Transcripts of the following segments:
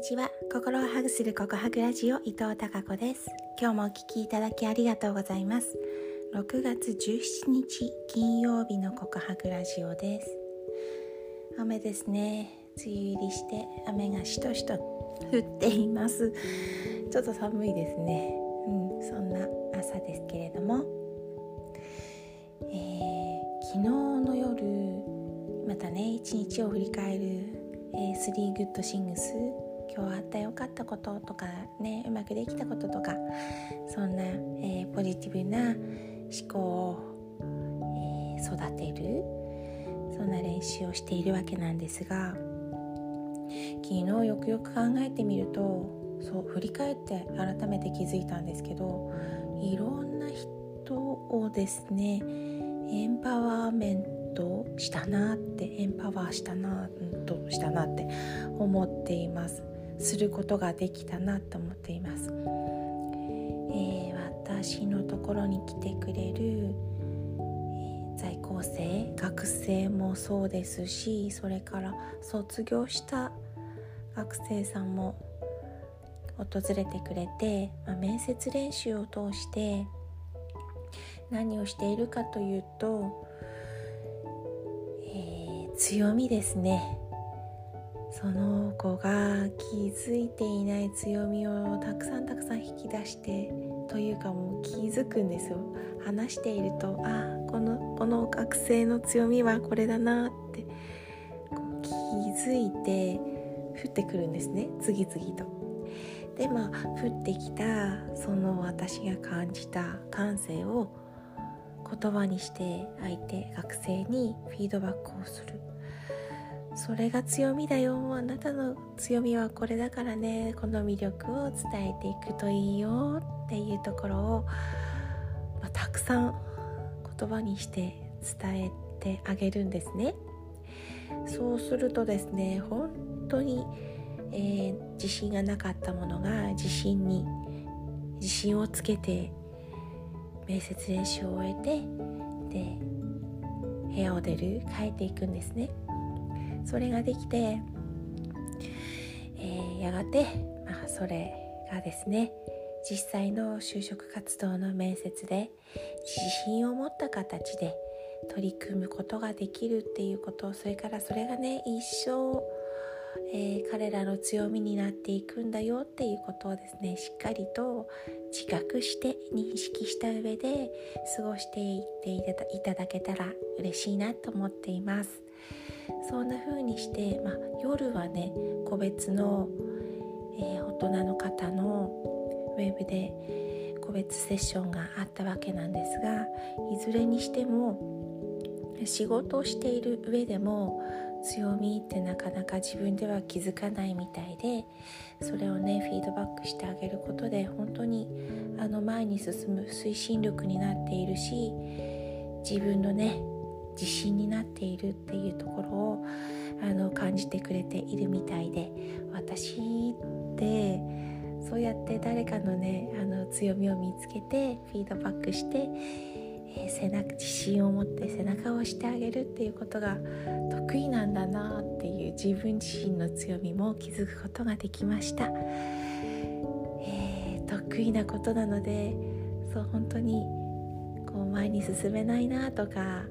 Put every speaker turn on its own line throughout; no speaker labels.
にちは。心をハグするココハグラジオ伊藤孝子です。今日もお聞きいただきありがとうございます。6月17日金曜日のココハグラジオです。雨ですね。梅雨入りして雨がしとしと降っています。ちょっと寒いですね。うんそんな朝ですけれども、えー、昨日の夜またね一日を振り返るえー、3グッドシングス今日あった良かったこととかねうまくできたこととかそんな、えー、ポジティブな思考を、えー、育てるそんな練習をしているわけなんですが昨日よくよく考えてみるとそう振り返って改めて気づいたんですけどいろんな人をですねエンパワーメントしたなってエンパワーしたなとしたなって思っています。することができたなと思っています、えー、私のところに来てくれる、えー、在校生学生もそうですしそれから卒業した学生さんも訪れてくれて、まあ、面接練習を通して何をしているかというとえ強みですね。その子が気づいていない強みをたくさんたくさん引き出してというかもう気づくんですよ話しているとあこのこの学生の強みはこれだなって気づいて降ってくるんですね次々と。でまあ降ってきたその私が感じた感性を言葉にして相手学生にフィードバックをするそれが強みだよ。あなたの強みはこれだからね。この魅力を伝えていくといいよっていうところを、まあ、たくさん言葉にして伝えてあげるんですね。そうするとですね本当に、えー、自信がなかったものが自信に自信をつけて面接練習を終えてで部屋を出る帰っていくんですね。それができて、えー、やがて、まあ、それがですね実際の就職活動の面接で自信を持った形で取り組むことができるっていうことそれからそれがね一生、えー、彼らの強みになっていくんだよっていうことをですねしっかりと自覚して認識した上で過ごしていっていただけたら嬉しいなと思っています。そんな風にして、まあ、夜はね個別の、えー、大人の方のウェブで個別セッションがあったわけなんですがいずれにしても仕事をしている上でも強みってなかなか自分では気づかないみたいでそれをねフィードバックしてあげることで本当にあの前に進む推進力になっているし自分のね自信になっているっていうところをあの感じてくれているみたいで私ってそうやって誰かのねあの強みを見つけてフィードバックして、えー、背中自信を持って背中を押してあげるっていうことが得意なんだなっていう自分自身の強みも気づくことができました、えー、得意なことなのでそう本当にこう前に進めないなとか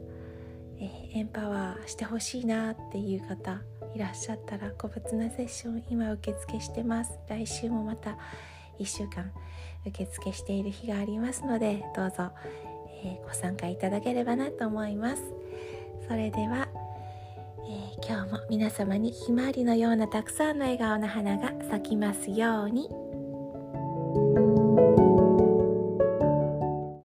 えー、エンパワーしてほしいなっていう方いらっしゃったら個別なセッション今受付してます来週もまた1週間受付している日がありますのでどうぞ、えー、ご参加いただければなと思いますそれでは、えー、今日も皆様にひまわりのようなたくさんの笑顔の花が咲きますように。